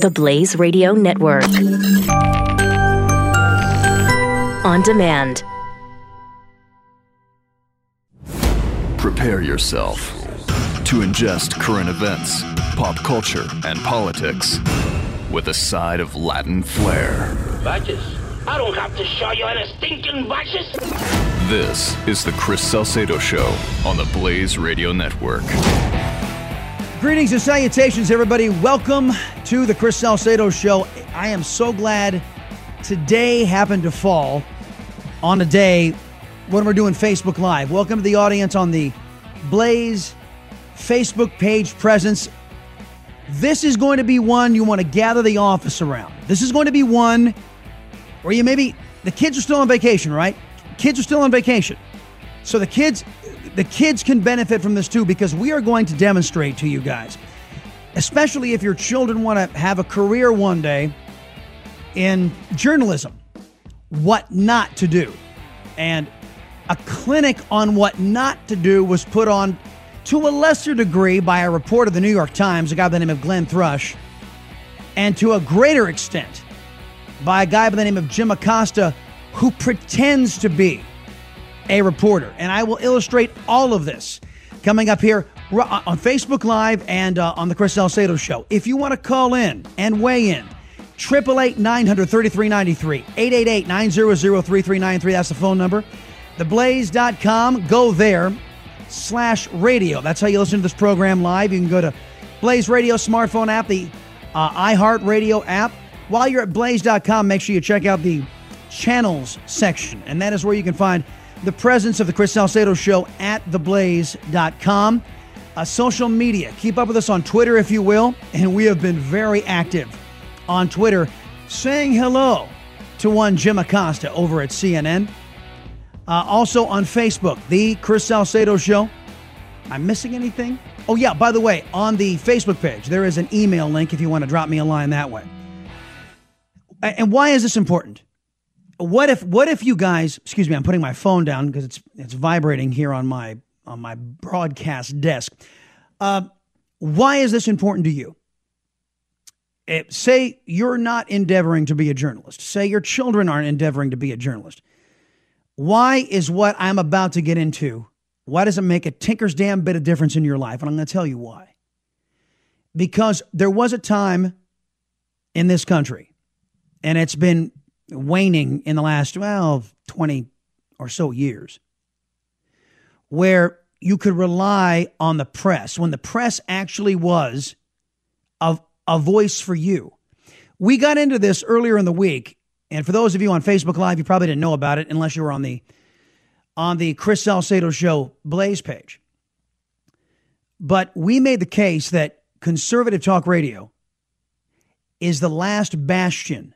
The Blaze Radio Network. On demand. Prepare yourself to ingest current events, pop culture, and politics with a side of Latin flair. Badges? I don't have to show you any stinking badges. This is the Chris Salcedo Show on the Blaze Radio Network. Greetings and salutations, everybody. Welcome to the Chris Salcedo Show. I am so glad today happened to fall on a day when we're doing Facebook Live. Welcome to the audience on the Blaze Facebook page presence. This is going to be one you want to gather the office around. This is going to be one where you maybe the kids are still on vacation, right? Kids are still on vacation. So the kids the kids can benefit from this too because we are going to demonstrate to you guys, especially if your children want to have a career one day in journalism, what not to do. And a clinic on what not to do was put on to a lesser degree by a reporter of the New York Times, a guy by the name of Glenn Thrush, and to a greater extent by a guy by the name of Jim Acosta who pretends to be a reporter. And I will illustrate all of this coming up here on Facebook Live and uh, on the Chris Salcedo Show. If you want to call in and weigh in, 888 900 3393, 888 900 3393. That's the phone number. Theblaze.com. Go there slash radio. That's how you listen to this program live. You can go to Blaze Radio smartphone app, the uh, iHeart Radio app. While you're at blaze.com, make sure you check out the channels section, and that is where you can find the presence of the Chris Salcedo Show at theblaze.com. Uh, social media. Keep up with us on Twitter, if you will. And we have been very active on Twitter saying hello to one Jim Acosta over at CNN. Uh, also on Facebook, The Chris Salcedo Show. Am I missing anything? Oh, yeah, by the way, on the Facebook page, there is an email link if you want to drop me a line that way. And why is this important? What if what if you guys excuse me i'm putting my phone down because it's it's vibrating here on my on my broadcast desk. Uh, why is this important to you? It, eh, say you're not endeavoring to be a journalist. Say your children aren't endeavoring to be a journalist. Why is what i'm about to get into why does it make a tinker's damn bit of difference in your life? And i'm going to tell you why. Because there was a time in this country and it's been waning in the last, well, 20 or so years, where you could rely on the press when the press actually was a, a voice for you. We got into this earlier in the week, and for those of you on Facebook Live, you probably didn't know about it unless you were on the on the Chris Salcedo Show Blaze page. But we made the case that conservative talk radio is the last bastion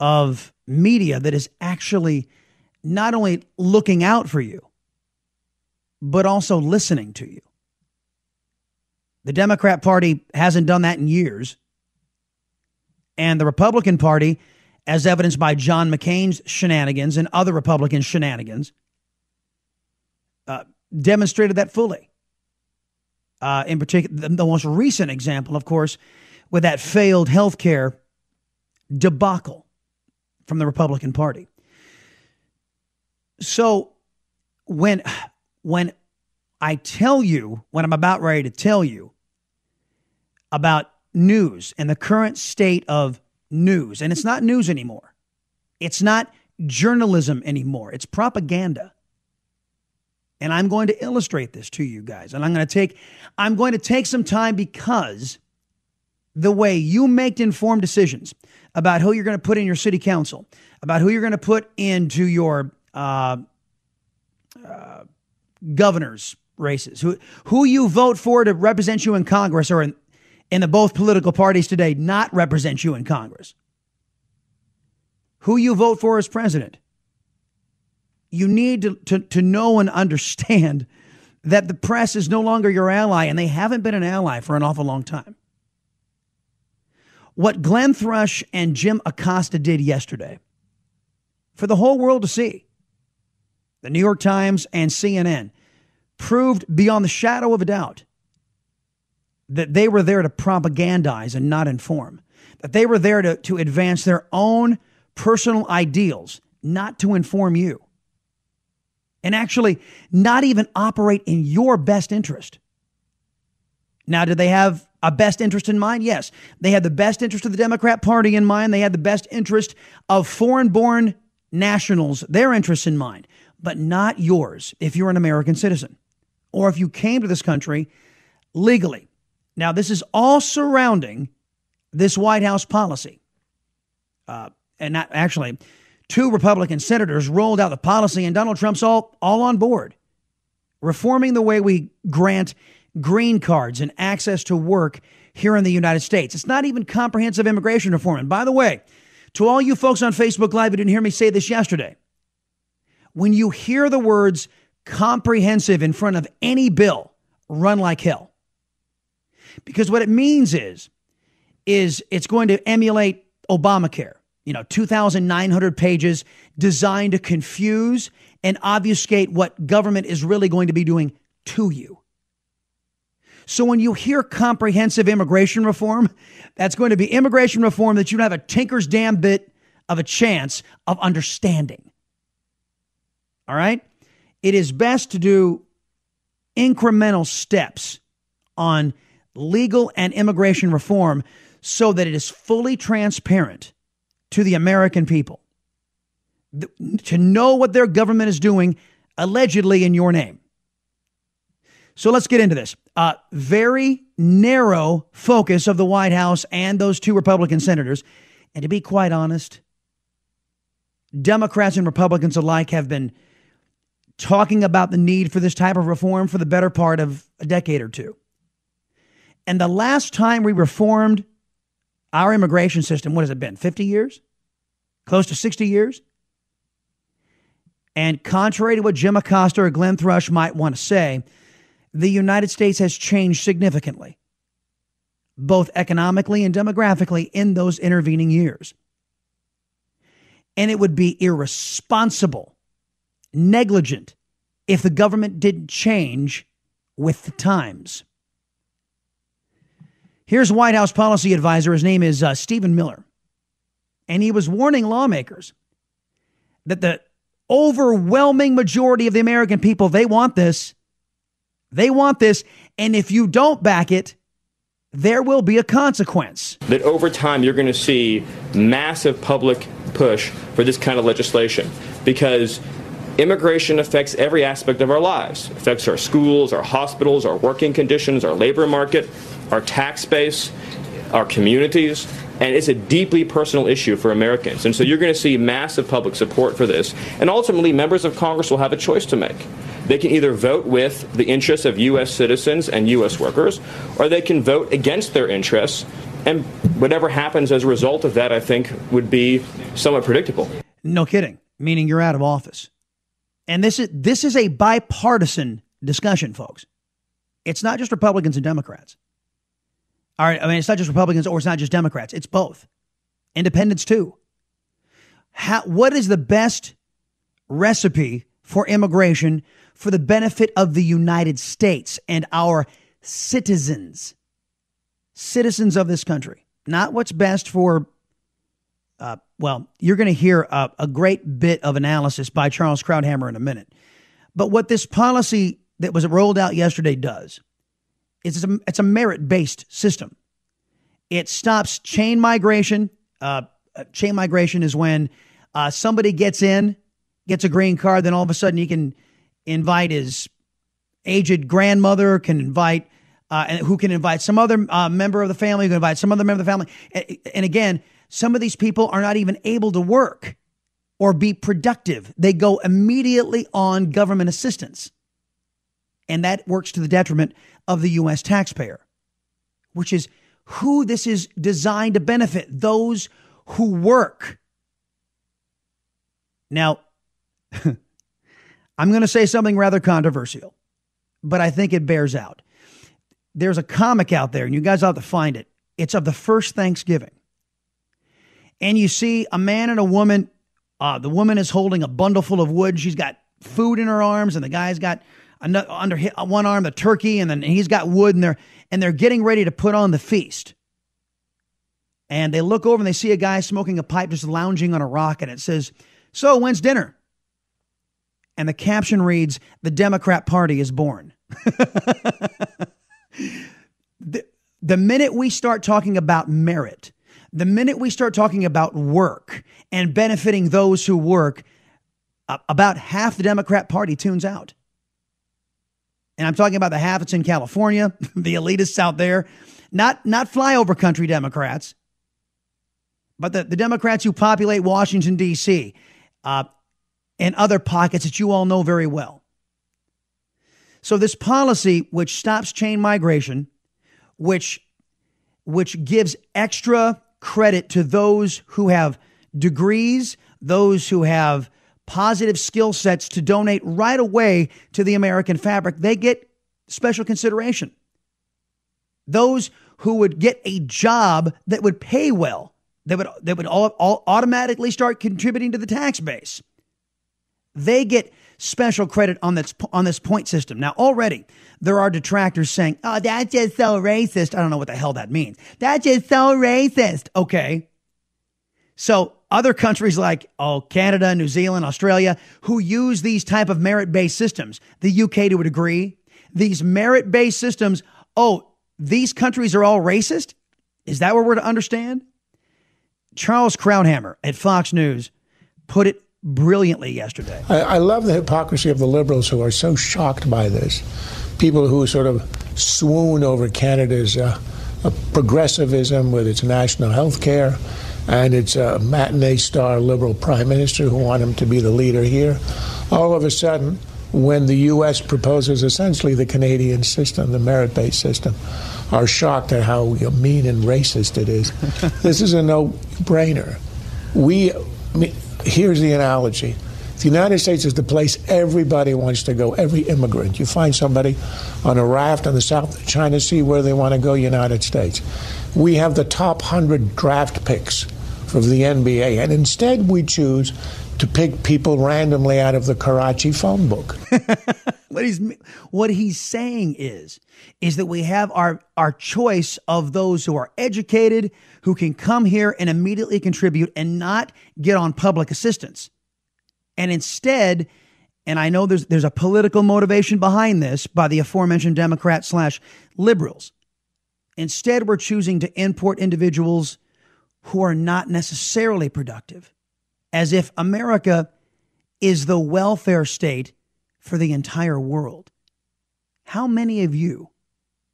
of media that is actually not only looking out for you, but also listening to you. The Democrat Party hasn't done that in years. And the Republican Party, as evidenced by John McCain's shenanigans and other Republican shenanigans, uh, demonstrated that fully. Uh, in particular, the, the most recent example, of course, with that failed health care debacle from the Republican Party. So when when I tell you when I'm about ready to tell you about news and the current state of news, and it's not news anymore. It's not journalism anymore. It's propaganda. And I'm going to illustrate this to you guys. And I'm going to take I'm going to take some time because the way you make informed decisions about who you're going to put in your city council, about who you're going to put into your uh, uh, governor's races, who who you vote for to represent you in Congress or in, in the both political parties today not represent you in Congress. Who you vote for as president. You need to, to, to know and understand that the press is no longer your ally, and they haven't been an ally for an awful long time. What Glenn Thrush and Jim Acosta did yesterday for the whole world to see, the New York Times and CNN proved beyond the shadow of a doubt that they were there to propagandize and not inform, that they were there to, to advance their own personal ideals, not to inform you, and actually not even operate in your best interest. Now, did they have a best interest in mind? Yes. They had the best interest of the Democrat Party in mind. They had the best interest of foreign born nationals, their interests in mind, but not yours if you're an American citizen or if you came to this country legally. Now, this is all surrounding this White House policy. Uh, and not actually, two Republican senators rolled out the policy, and Donald Trump's all, all on board, reforming the way we grant green cards and access to work here in the United States. It's not even comprehensive immigration reform. And by the way, to all you folks on Facebook Live who didn't hear me say this yesterday, when you hear the words comprehensive in front of any bill, run like hell. Because what it means is, is it's going to emulate Obamacare. You know, 2,900 pages designed to confuse and obfuscate what government is really going to be doing to you. So when you hear comprehensive immigration reform, that's going to be immigration reform that you don't have a tinker's damn bit of a chance of understanding. All right? It is best to do incremental steps on legal and immigration reform so that it is fully transparent to the American people to know what their government is doing allegedly in your name. So let's get into this. Uh, very narrow focus of the White House and those two Republican senators. And to be quite honest, Democrats and Republicans alike have been talking about the need for this type of reform for the better part of a decade or two. And the last time we reformed our immigration system, what has it been? 50 years? Close to 60 years? And contrary to what Jim Acosta or Glenn Thrush might want to say, the United States has changed significantly, both economically and demographically, in those intervening years. And it would be irresponsible, negligent, if the government didn't change with the times. Here's White House policy advisor. His name is uh, Stephen Miller. And he was warning lawmakers that the overwhelming majority of the American people, they want this. They want this. And if you don't back it, there will be a consequence. That over time, you're going to see massive public push for this kind of legislation because immigration affects every aspect of our lives. It affects our schools, our hospitals, our working conditions, our labor market, our tax base, our communities and it's a deeply personal issue for Americans. And so you're going to see massive public support for this. And ultimately, members of Congress will have a choice to make. They can either vote with the interests of U.S. citizens and U.S. workers, or they can vote against their interests. And whatever happens as a result of that, I think, would be somewhat predictable. No kidding. Meaning you're out of office. And this is this is a bipartisan discussion, folks. It's not just Republicans and Democrats. All right. I mean, it's not just Republicans or it's not just Democrats. It's both. Independents too. How, what is the best recipe for immigration for the benefit of the United States and our citizens? Citizens of this country. Not what's best for, uh, well, you're going to hear a, a great bit of analysis by Charles Krauthammer in a minute. But what this policy that was rolled out yesterday does it's a, it's a merit based system. It stops chain migration. Uh, uh, chain migration is when uh, somebody gets in, gets a green card, then all of a sudden he can invite his aged grandmother, can invite, uh, and who can invite some other uh, member of the family, who can invite some other member of the family. And, and again, some of these people are not even able to work or be productive. They go immediately on government assistance. And that works to the detriment of the U.S. taxpayer, which is who this is designed to benefit those who work. Now, I'm going to say something rather controversial, but I think it bears out. There's a comic out there, and you guys ought to find it. It's of the first Thanksgiving. And you see a man and a woman. Uh, the woman is holding a bundle full of wood. She's got food in her arms, and the guy's got another, under one arm the turkey, and then he's got wood, and they're and they're getting ready to put on the feast. And they look over and they see a guy smoking a pipe just lounging on a rock, and it says, So, when's dinner? And the caption reads, The Democrat Party is born. the, the minute we start talking about merit, the minute we start talking about work and benefiting those who work, about half the Democrat Party tunes out. And I'm talking about the half that's in California, the elitists out there, not, not flyover country Democrats, but the, the Democrats who populate Washington, D.C., uh, and other pockets that you all know very well. So, this policy, which stops chain migration, which, which gives extra credit to those who have degrees, those who have positive skill sets to donate right away to the American fabric, they get special consideration. Those who would get a job that would pay well, that would, that would all, all automatically start contributing to the tax base, they get special credit on this, on this point system. Now, already there are detractors saying, oh, that's just so racist. I don't know what the hell that means. That's just so racist. Okay. So other countries like oh Canada, New Zealand, Australia who use these type of merit-based systems. The UK to a degree, these merit-based systems, oh, these countries are all racist? Is that what we're to understand? Charles Krauthammer at Fox News put it brilliantly yesterday. I, I, love the hypocrisy of the liberals who are so shocked by this. People who sort of swoon over Canada's uh, progressivism with its national health care and it's a matinee star liberal prime minister who want him to be the leader here. All of a sudden, when the U.S. proposes essentially the Canadian system, the merit based system, are shocked at how mean and racist it is. this is a no brainer. We, I mean, here's the analogy. The United States is the place everybody wants to go, every immigrant. You find somebody on a raft on the South China Sea where they want to go, United States. We have the top 100 draft picks of the NBA, and instead we choose to pick people randomly out of the Karachi phone book. what he's what he's saying is is that we have our our choice of those who are educated, who can come here and immediately contribute and not get on public assistance. And instead, and I know there's there's a political motivation behind this by the aforementioned Democrat slash liberals. Instead, we're choosing to import individuals who are not necessarily productive, as if America is the welfare state for the entire world. How many of you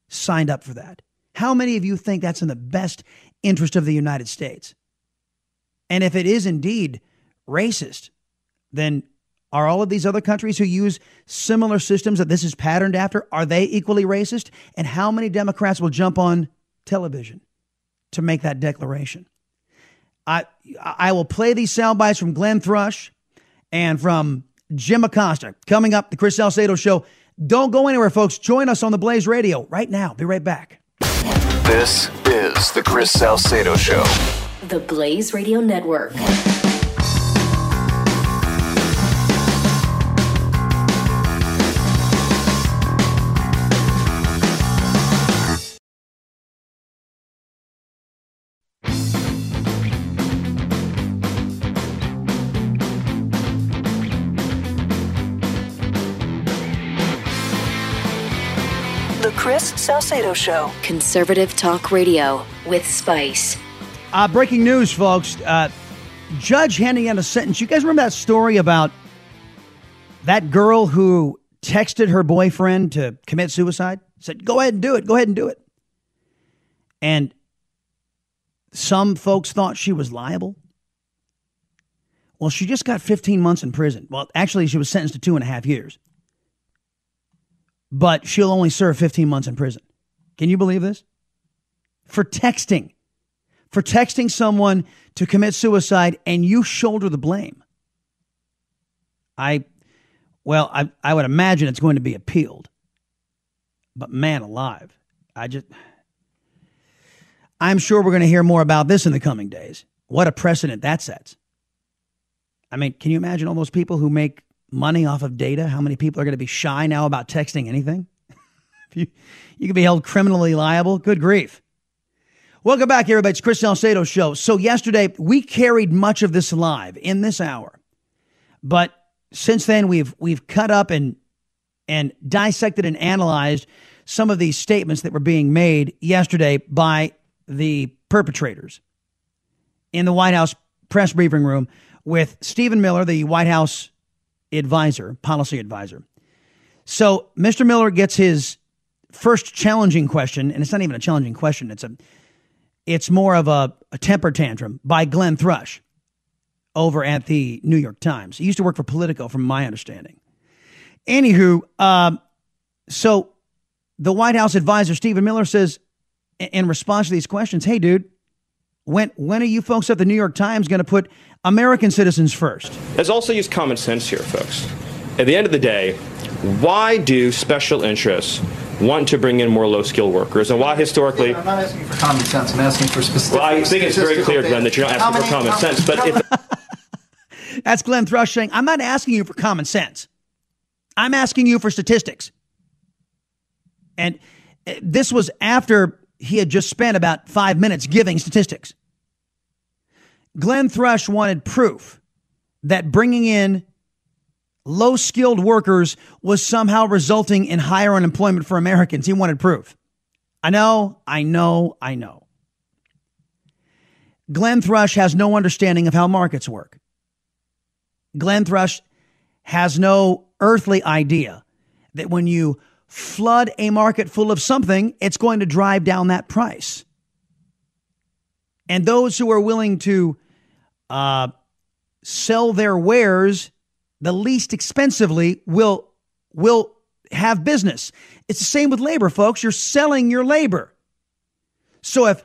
signed up for that? How many of you think that's in the best interest of the United States? And if it is indeed racist, then are all of these other countries who use similar systems that this is patterned after, are they equally racist? And how many Democrats will jump on television to make that declaration? I I will play these sound bites from Glenn Thrush and from Jim Acosta coming up. The Chris Salcedo Show. Don't go anywhere, folks. Join us on the Blaze Radio right now. Be right back. This is the Chris Salcedo Show. The Blaze Radio Network. Chris Salcedo Show. Conservative Talk Radio with Spice. Uh, breaking news, folks. Uh, judge handing out a sentence. You guys remember that story about that girl who texted her boyfriend to commit suicide? Said, go ahead and do it. Go ahead and do it. And some folks thought she was liable. Well, she just got 15 months in prison. Well, actually, she was sentenced to two and a half years but she'll only serve 15 months in prison. Can you believe this? For texting, for texting someone to commit suicide and you shoulder the blame. I, well, I, I would imagine it's going to be appealed. But man alive, I just, I'm sure we're going to hear more about this in the coming days. What a precedent that sets. I mean, can you imagine all those people who make money off of data? How many people are going to be shy now about texting anything? you, you could be held criminally liable. Good grief. Welcome back, everybody. It's Chris Salcedo show. So yesterday we carried much of this live in this hour, but since then we've we've cut up and and dissected and analyzed some of these statements that were being made yesterday by the perpetrators in the White House press briefing room with Stephen Miller, the White House advisor, policy advisor. So Mr. Miller gets his first challenging question, and it's not even a challenging question. It's a, it's more of a, a temper tantrum by Glenn Thrush over at the New York Times. He used to work for Politico, from my understanding. Anywho, uh, so the White House advisor Stephen Miller says, in response to these questions, "Hey, dude, when when are you folks at the New York Times going to put American citizens first? Let's also use common sense here, folks. At the end of the day, why do special interests want to bring in more low-skilled workers, and why historically? I'm not asking for common sense. I'm asking for specific. Well, I think it's very clear, Glenn, that you're not asking for common sense. But if that's Glenn Thrush saying, "I'm not asking you for common sense. I'm asking you for statistics." And uh, this was after he had just spent about five minutes giving statistics. Glenn Thrush wanted proof that bringing in low skilled workers was somehow resulting in higher unemployment for Americans. He wanted proof. I know, I know, I know. Glenn Thrush has no understanding of how markets work. Glenn Thrush has no earthly idea that when you flood a market full of something, it's going to drive down that price. And those who are willing to uh, sell their wares the least expensively will will have business. It's the same with labor, folks. You're selling your labor. So if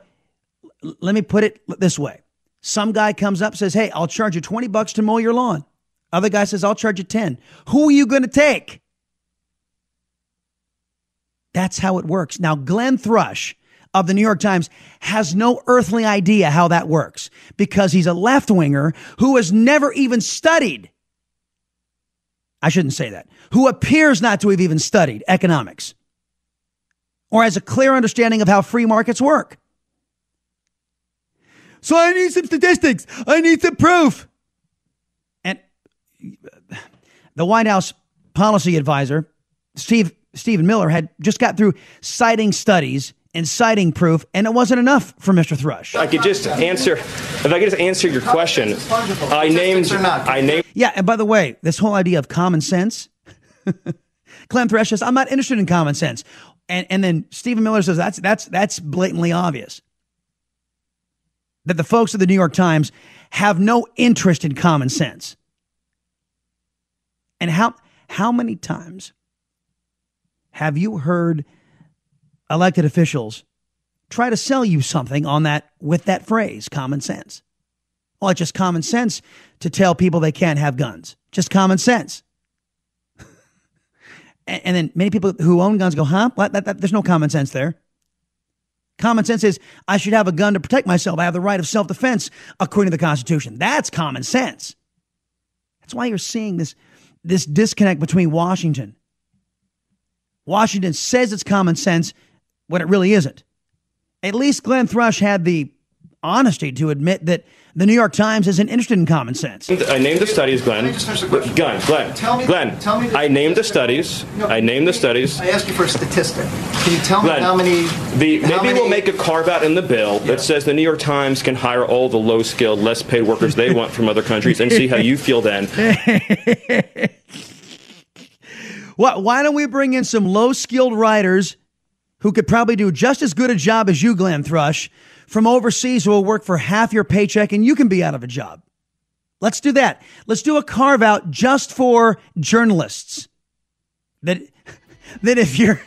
let me put it this way. Some guy comes up says, "Hey, I'll charge you 20 bucks to mow your lawn." Other guy says, "I'll charge you 10." Who are you going to take? That's how it works. Now, Glenn Thrush of the New York Times has no earthly idea how that works because he's a left winger who has never even studied. I shouldn't say that. Who appears not to have even studied economics or has a clear understanding of how free markets work. So I need some statistics. I need some proof. And the White House policy advisor, Steve Stephen Miller had just got through citing studies and citing proof, and it wasn't enough for Mr. Thrush. I could just answer, if I could just answer your question. I named, I named. Yeah, and by the way, this whole idea of common sense, Glenn Thrush says, I'm not interested in common sense. And, and then Stephen Miller says, that's, that's, that's blatantly obvious. That the folks at the New York Times have no interest in common sense. And how, how many times have you heard elected officials try to sell you something on that with that phrase, common sense? Well, it's just common sense to tell people they can't have guns. Just common sense. and, and, then many people who own guns go, huh? That, that, there's no common sense there. Common sense is I should have a gun to protect myself. I have the right of self defense according to the Constitution. That's common sense. That's why you're seeing this, this disconnect between Washington Washington says it's common sense when it really isn't. At least Glenn Thrush had the honesty to admit that the New York Times isn't interested in common sense. I named the studies, Glenn. Glenn, Glenn, tell me, Glenn. Tell me I named the studies. No, I named the studies. I asked you for a statistic. Can you tell Glenn, me how many? The, how maybe many, we'll make a carve out in the bill yeah. that says the New York Times can hire all the low skilled, less paid workers they want from other countries and see how you feel then. Why, why don't we bring in some low skilled writers who could probably do just as good a job as you, Glenn Thrush, from overseas who will work for half your paycheck and you can be out of a job? Let's do that. Let's do a carve out just for journalists. That, that if you're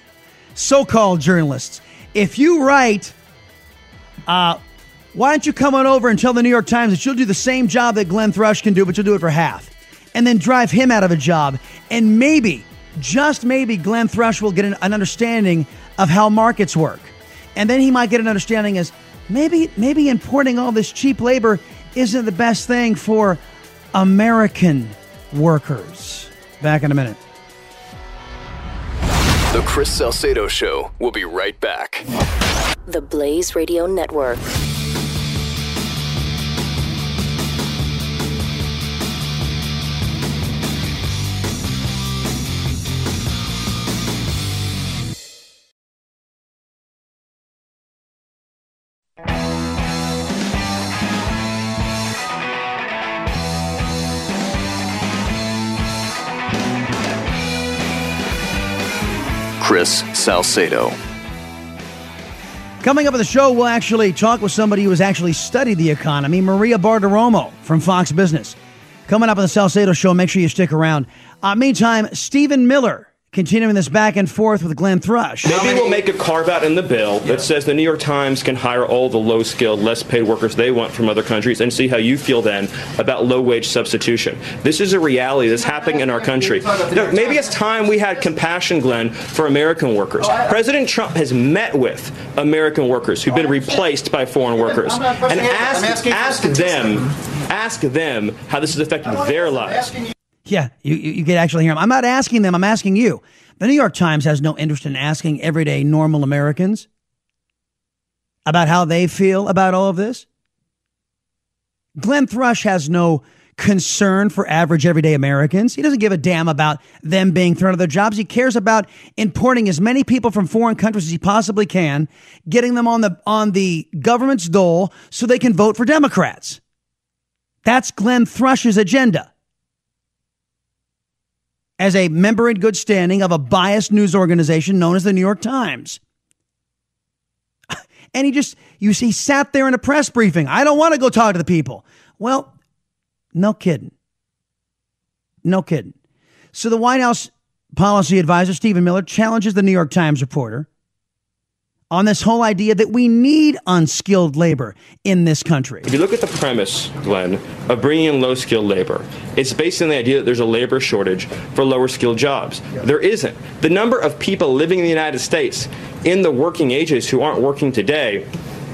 so called journalists, if you write, uh, why don't you come on over and tell the New York Times that you'll do the same job that Glenn Thrush can do, but you'll do it for half? And then drive him out of a job. And maybe just maybe Glenn Thrush will get an, an understanding of how markets work. And then he might get an understanding as maybe maybe importing all this cheap labor isn't the best thing for American workers. Back in a minute. The The Chris Salcedo Show will be right back. The Blaze Radio Network. Chris Salcedo. Coming up on the show, we'll actually talk with somebody who has actually studied the economy, Maria Bartiromo from Fox Business. Coming up on the Salcedo Show, make sure you stick around. Uh, meantime, Stephen Miller continuing this back and forth with Glenn Thrush. Maybe we'll make a carve out in the bill that says the New York Times can hire all the low skilled, less paid workers they want from other countries and see how you feel then about low wage substitution. This is a reality that's happening in our country. No, maybe it's time we had compassion, Glenn, for American workers. President Trump has met with American workers who've been replaced by foreign workers and ask, ask them ask them how this has affected their lives. Yeah, you, you, can actually hear them. I'm not asking them, I'm asking you. The New York Times has no interest in asking everyday normal Americans about how they feel about all of this. Glenn Thrush has no concern for average everyday Americans. He doesn't give a damn about them being thrown out of their jobs. He cares about importing as many people from foreign countries as he possibly can, getting them on the on the government's dole so they can vote for Democrats. That's Glenn Thrush's agenda as a member in good standing of a biased news organization known as the New York Times. And he just, you see, sat there in a press briefing. I don't want to go talk to the people. Well, no kidding. No kidding. So the White House policy advisor, Stephen Miller, challenges the New York Times reporter on this whole idea that we need unskilled labor in this country. If you look at the premise, Glenn, of bringing in low skilled labor, it's based on the idea that there's a labor shortage for lower skilled jobs. There isn't. The number of people living in the United States in the working ages who aren't working today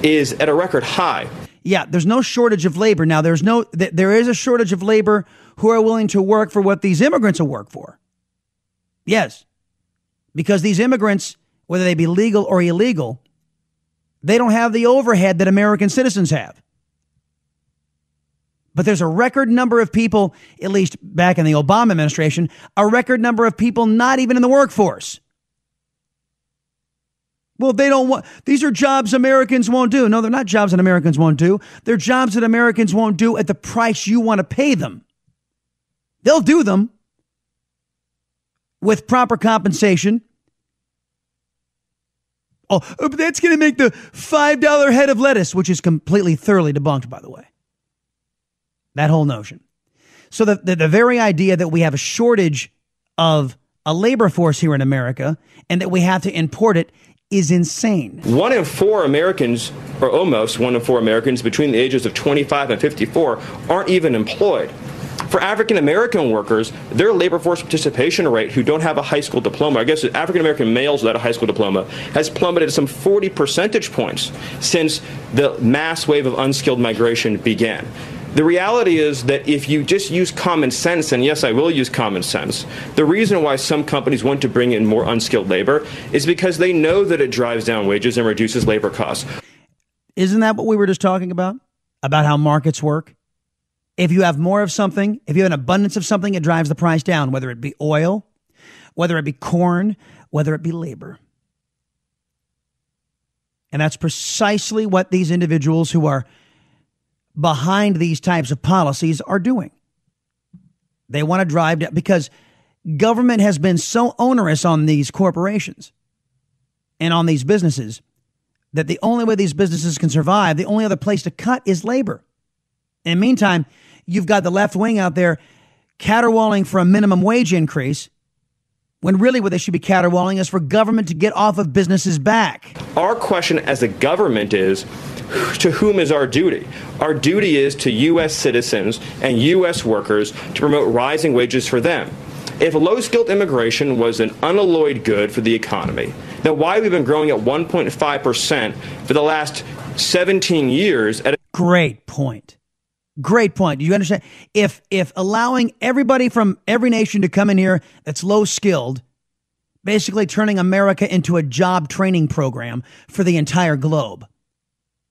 is at a record high. Yeah, there's no shortage of labor. Now, there's no, th- there is a shortage of labor who are willing to work for what these immigrants will work for. Yes, because these immigrants whether they be legal or illegal, they don't have the overhead that American citizens have. But there's a record number of people, at least back in the Obama administration, a record number of people not even in the workforce. Well, they don't want, these are jobs Americans won't do. No, they're not jobs that Americans won't do. They're jobs that Americans won't do at the price you want to pay them. They'll do them with proper compensation Oh, but that's going to make the $5 head of lettuce, which is completely thoroughly debunked, by the way. That whole notion. So, the, the, the, very idea that we have a shortage of a labor force here in America and that we have to import it is insane. One in four Americans, or almost one in four Americans between the ages of 25 and 54, aren't even employed. For African American workers, their labor force participation rate, who don't have a high school diploma, I guess African American males without a high school diploma, has plummeted some 40 percentage points since the mass wave of unskilled migration began. The reality is that if you just use common sense, and yes, I will use common sense, the reason why some companies want to bring in more unskilled labor is because they know that it drives down wages and reduces labor costs. Isn't that what we were just talking about? About how markets work? If you have more of something, if you have an abundance of something, it drives the price down, whether it be oil, whether it be corn, whether it be labor. And that's precisely what these individuals who are behind these types of policies are doing. They want to drive down because government has been so onerous on these corporations and on these businesses that the only way these businesses can survive, the only other place to cut is labor. In the meantime, you've got the left wing out there caterwauling for a minimum wage increase when really what they should be caterwauling is for government to get off of businesses back. Our question as a government is to whom is our duty? Our duty is to U.S. citizens and U.S. workers to promote rising wages for them. If low skilled immigration was an unalloyed good for the economy, then why have we been growing at 1.5% for the last 17 years? At a- Great point. Great point. Do you understand? If if allowing everybody from every nation to come in here that's low skilled basically turning America into a job training program for the entire globe.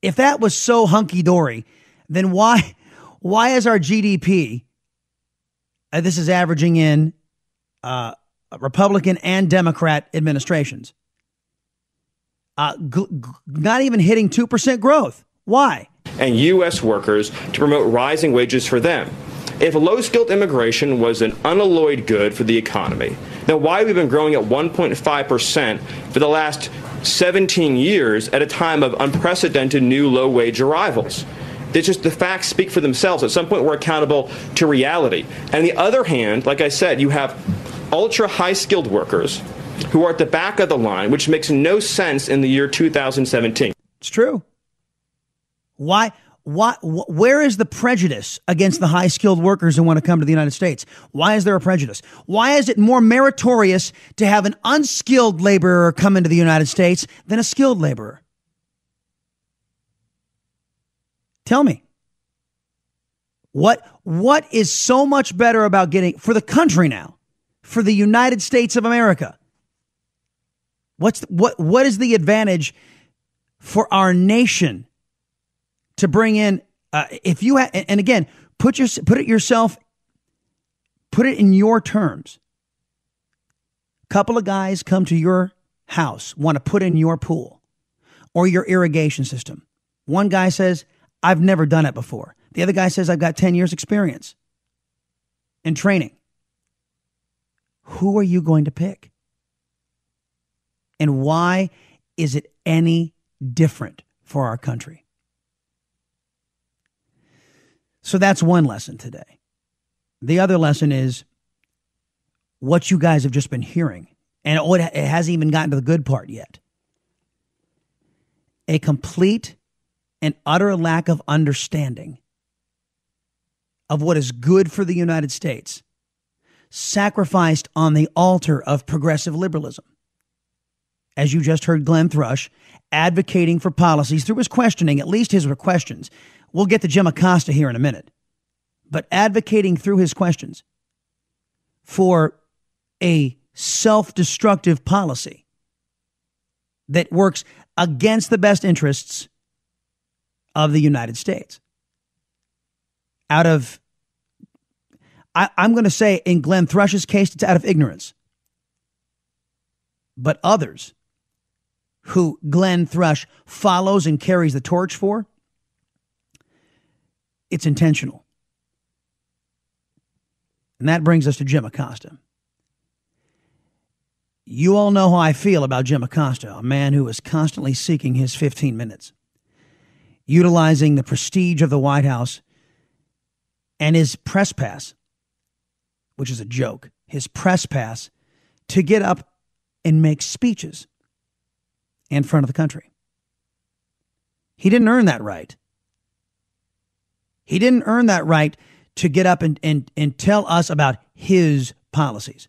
If that was so hunky dory, then why why is our GDP? Uh, this is averaging in uh, Republican and Democrat administrations. Uh, not even hitting 2% growth. Why? And U.S. workers to promote rising wages for them. If low skilled immigration was an unalloyed good for the economy, then why have we been growing at 1.5% for the last 17 years at a time of unprecedented new low wage arrivals? It's just the facts speak for themselves. At some point, we're accountable to reality. And on the other hand, like I said, you have ultra high skilled workers who are at the back of the line, which makes no sense in the year 2017. It's true. Why? Why, wh- where is the prejudice against the high skilled workers who want to come to the United States? Why is there a prejudice? Why is it more meritorious to have an unskilled laborer come into the United States than a skilled laborer? Tell me. What, what is so much better about getting, for the country now, for the United States of America? What's, what, what is the advantage for our nation to bring in, uh, if you, ha- and again, put your, put it yourself, put it in your terms. Couple of guys come to your house, want to put in your pool or your irrigation system. One guy says, I've never done it before. The other guy says, I've got 10 years experience in training. Who are you going to pick? And why is it any different for our country? So that's one lesson today. The other lesson is what you guys have just been hearing. And oh, it hasn't even gotten to the good part yet. A complete and utter lack of understanding of what is good for the United States, sacrificed on the altar of progressive liberalism. As you just heard Glenn Thrush advocating for policies through his questioning, at least his questions. We'll get to Jim Acosta here in a minute. But advocating through his questions for a self destructive policy that works against the best interests of the United States. Out of, I, am going to say in Glenn Thrush's case, it's out of ignorance. But others who Glenn Thrush follows and carries the torch for, it's intentional. And that brings us to Jim Acosta. You all know how I feel about Jim Acosta, a man who is constantly seeking his 15 minutes, utilizing the prestige of the White House and his press pass, which is a joke, his press pass to get up and make speeches in front of the country. He didn't earn that right. He didn't earn that right to get up and, and, and tell us about his policies.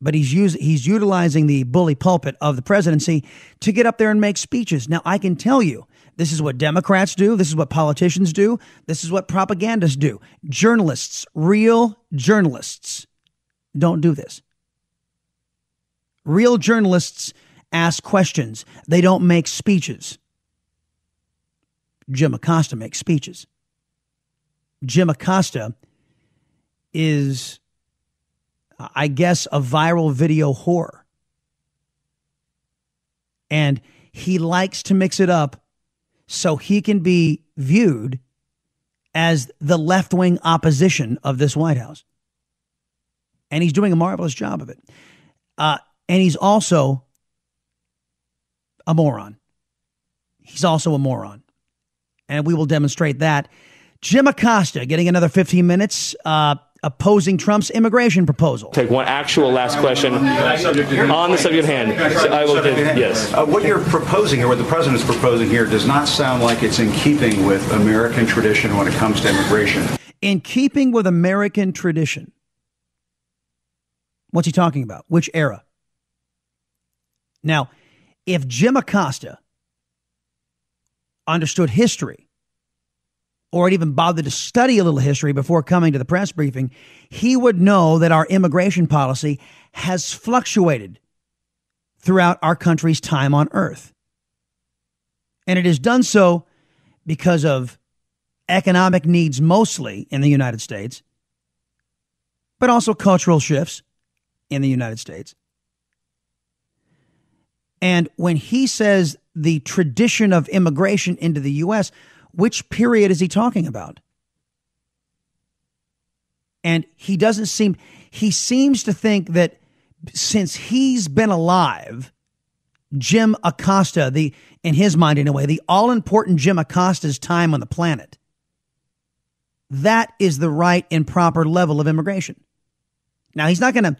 But he's, use, he's utilizing the bully pulpit of the presidency to get up there and make speeches. Now, I can tell you, this is what Democrats do. This is what politicians do. This is what propagandists do. Journalists, real journalists, don't do this. Real journalists ask questions, they don't make speeches. Jim Acosta makes speeches. Jim Acosta is, I guess, a viral video whore. And he likes to mix it up so he can be viewed as the left wing opposition of this White House. And he's doing a marvelous job of it. Uh, and he's also a moron. He's also a moron. And we will demonstrate that. Jim Acosta getting another 15 minutes. Uh, opposing Trump's immigration proposal. Take one actual last question on the subject of hand. I will give, yes. Uh, what you're proposing here, what the president is proposing here, does not sound like it's in keeping with American tradition when it comes to immigration. In keeping with American tradition. What's he talking about? Which era? Now, if Jim Acosta understood history or had even bothered to study a little history before coming to the press briefing, he would know that our immigration policy has fluctuated throughout our country's time on earth. And it has done so because of economic needs mostly in the United States, but also cultural shifts in the United States. And when he says the tradition of immigration into the U.S., which period is he talking about? And he doesn't seem, he seems to think that since he's been alive, Jim Acosta, the, in his mind anyway, the all important Jim Acosta's time on the planet, that is the right and proper level of immigration. Now, he's not going to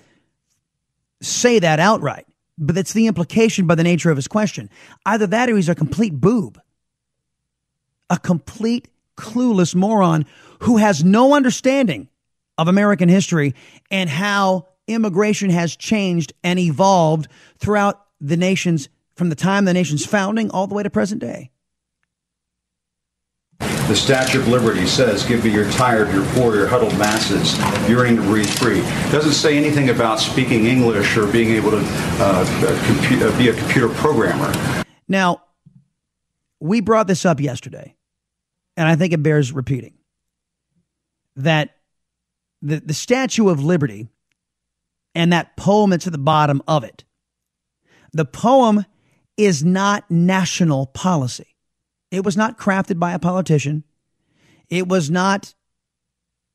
say that outright, but that's the implication by the nature of his question. Either that or he's a complete boob, a complete clueless moron who has no understanding of American history and how immigration has changed and evolved throughout the nation's, from the time the nation's founding all the way to present day. The Statue of Liberty says, give me your tired, your poor, your huddled masses, yearning to breathe free. It doesn't say anything about speaking English or being able to uh, compu- uh, be a computer programmer. Now, we brought this up yesterday, and I think it bears repeating that the, the Statue of Liberty and that poem that's at the bottom of it, the poem is not national policy. It was not crafted by a politician. It was not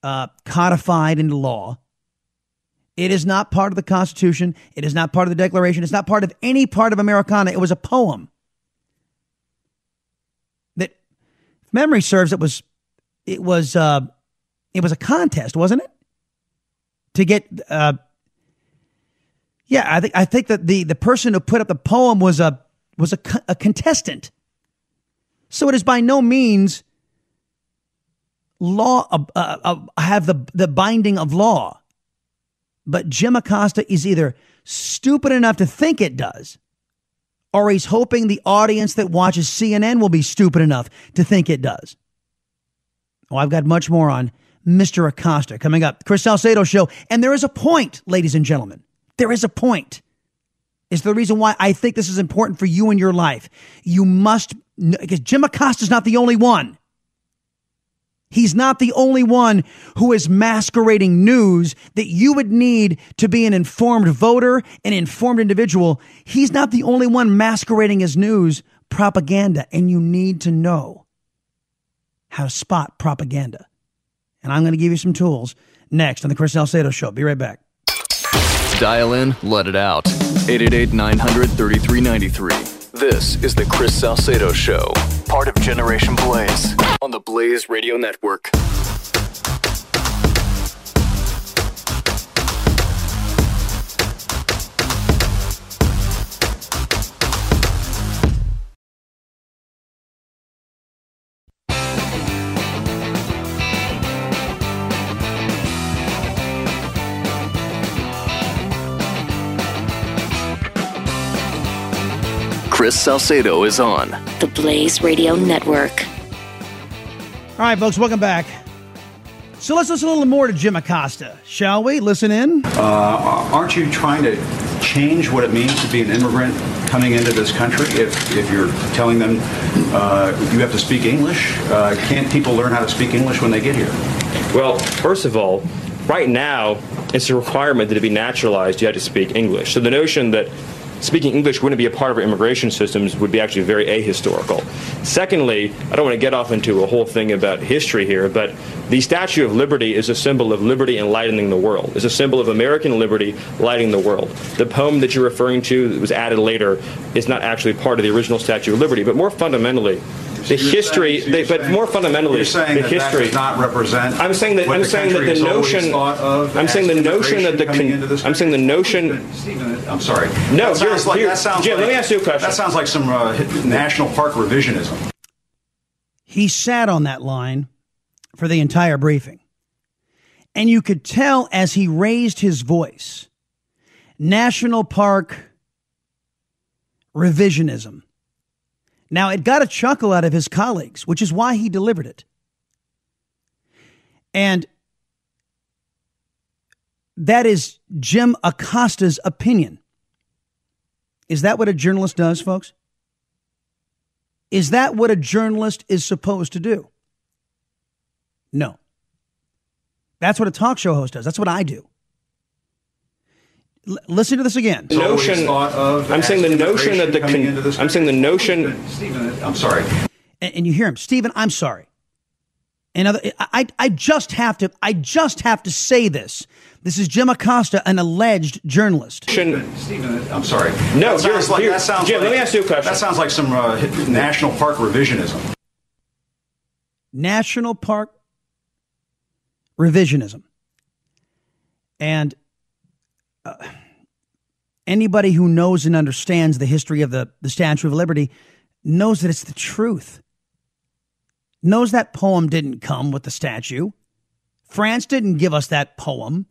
uh, codified into law. It is not part of the Constitution. It is not part of the Declaration. It's not part of any part of Americana. It was a poem that, if memory serves, it was it was uh, it was a contest, wasn't it? To get uh, yeah, I think I think that the the person who put up the poem was a was a, a contestant. So it is by no means law uh, uh, uh, have the the binding of law. But Jim Acosta is either stupid enough to think it does, or he's hoping the audience that watches CNN will be stupid enough to think it does. Oh, I've got much more on Mr. Acosta coming up. Chris Salcedo show, and there is a point, ladies and gentlemen. There is a point. It's the reason why I think this is important for you in your life. You must because Jim Acosta is not the only one. He's not the only one who is masquerading news that you would need to be an informed voter, an informed individual. He's not the only one masquerading as news propaganda, and you need to know how to spot propaganda. And I'm going to give you some tools next on the Chris Salcedo Show. Be right back. Dial in, let it out. 888 900 3393. This is the Chris Salcedo Show, part of Generation Blaze on the Blaze Radio Network. Chris Salcedo is on the Blaze Radio Network. All right, folks, welcome back. So let's listen a little more to Jim Acosta, shall we? Listen in. Uh, aren't you trying to change what it means to be an immigrant coming into this country? If, if you're telling them uh, you have to speak English, uh, can't people learn how to speak English when they get here? Well, first of all, right now, it's a requirement that to be naturalized, you have to speak English. So the notion that speaking English wouldn't be a part of our immigration systems would be actually very ahistorical. Secondly, I don't want to get off into a whole thing about history here, but the Statue of Liberty is a symbol of liberty enlightening the world. It's a symbol of American liberty lighting the world. The poem that you're referring to that was added later is not actually part of the original Statue of Liberty, but more fundamentally, the you're history, saying- they, but saying- more fundamentally, You're saying the that history. that does not represent. I'm saying that I'm saying that the notion. I'm saying the notion that the. immigration coming into this I'm saying the notion. Stephen, I'm sorry. No, that you're- sounds like that sounds Jim, like, let me ask you a question. That sounds like some uh, national park revisionism. He sat on that line for the entire briefing. And you could tell as he raised his voice National Park revisionism. Now, it got a chuckle out of his colleagues, which is why he delivered it. And that is Jim Acosta's opinion. Is that what a journalist does, folks? Is that what a journalist is supposed to do? No. That's what a talk show host does. That's what I do. L- listen to this again. Notion. I'm saying the notion that the. Con- I'm saying the notion. Stephen, I'm sorry. And, and you hear him, Stephen. I'm sorry. And other, I, I just have to, I just have to say this. This is Jim Acosta, an alleged journalist. Stephen, I'm sorry. No, that sounds here- like here- that sounds Jim, like, let me ask you a question. That sounds like some uh, national park revisionism. National Park revisionism. And anybody who knows and understands the history of the, the Statue of Liberty knows that it's the truth. Knows that poem didn't come with the statue. France didn't give us that poem.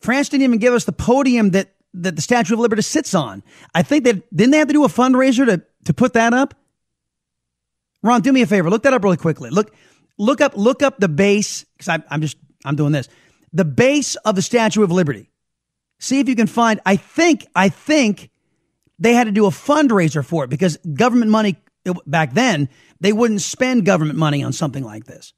France didn't even give us the podium that, that the Statue of Liberty sits on. I think that didn't they have to do a fundraiser to, to put that up? Ron, do me a favor. Look that up really quickly. Look, look up, look up the base because I'm just, I'm doing this. The base of the Statue of Liberty. See if you can find. I think, I think they had to do a fundraiser for it because government money back then they wouldn't spend government money on something like this.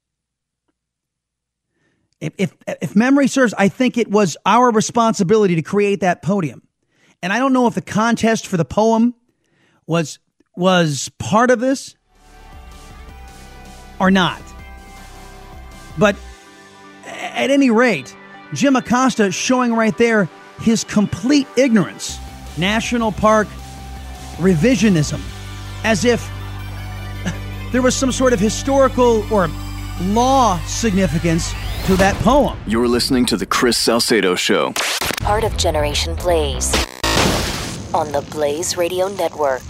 If, if, if memory serves, I think it was our responsibility to create that podium. And I don't know if the contest for the poem was was part of this or not. But at any rate, Jim Acosta showing right there his complete ignorance. National Park revisionism. As if there was some sort of historical or law significance to that poem. You're listening to The Chris Salcedo Show. Part of Generation Blaze on the Blaze Radio Network.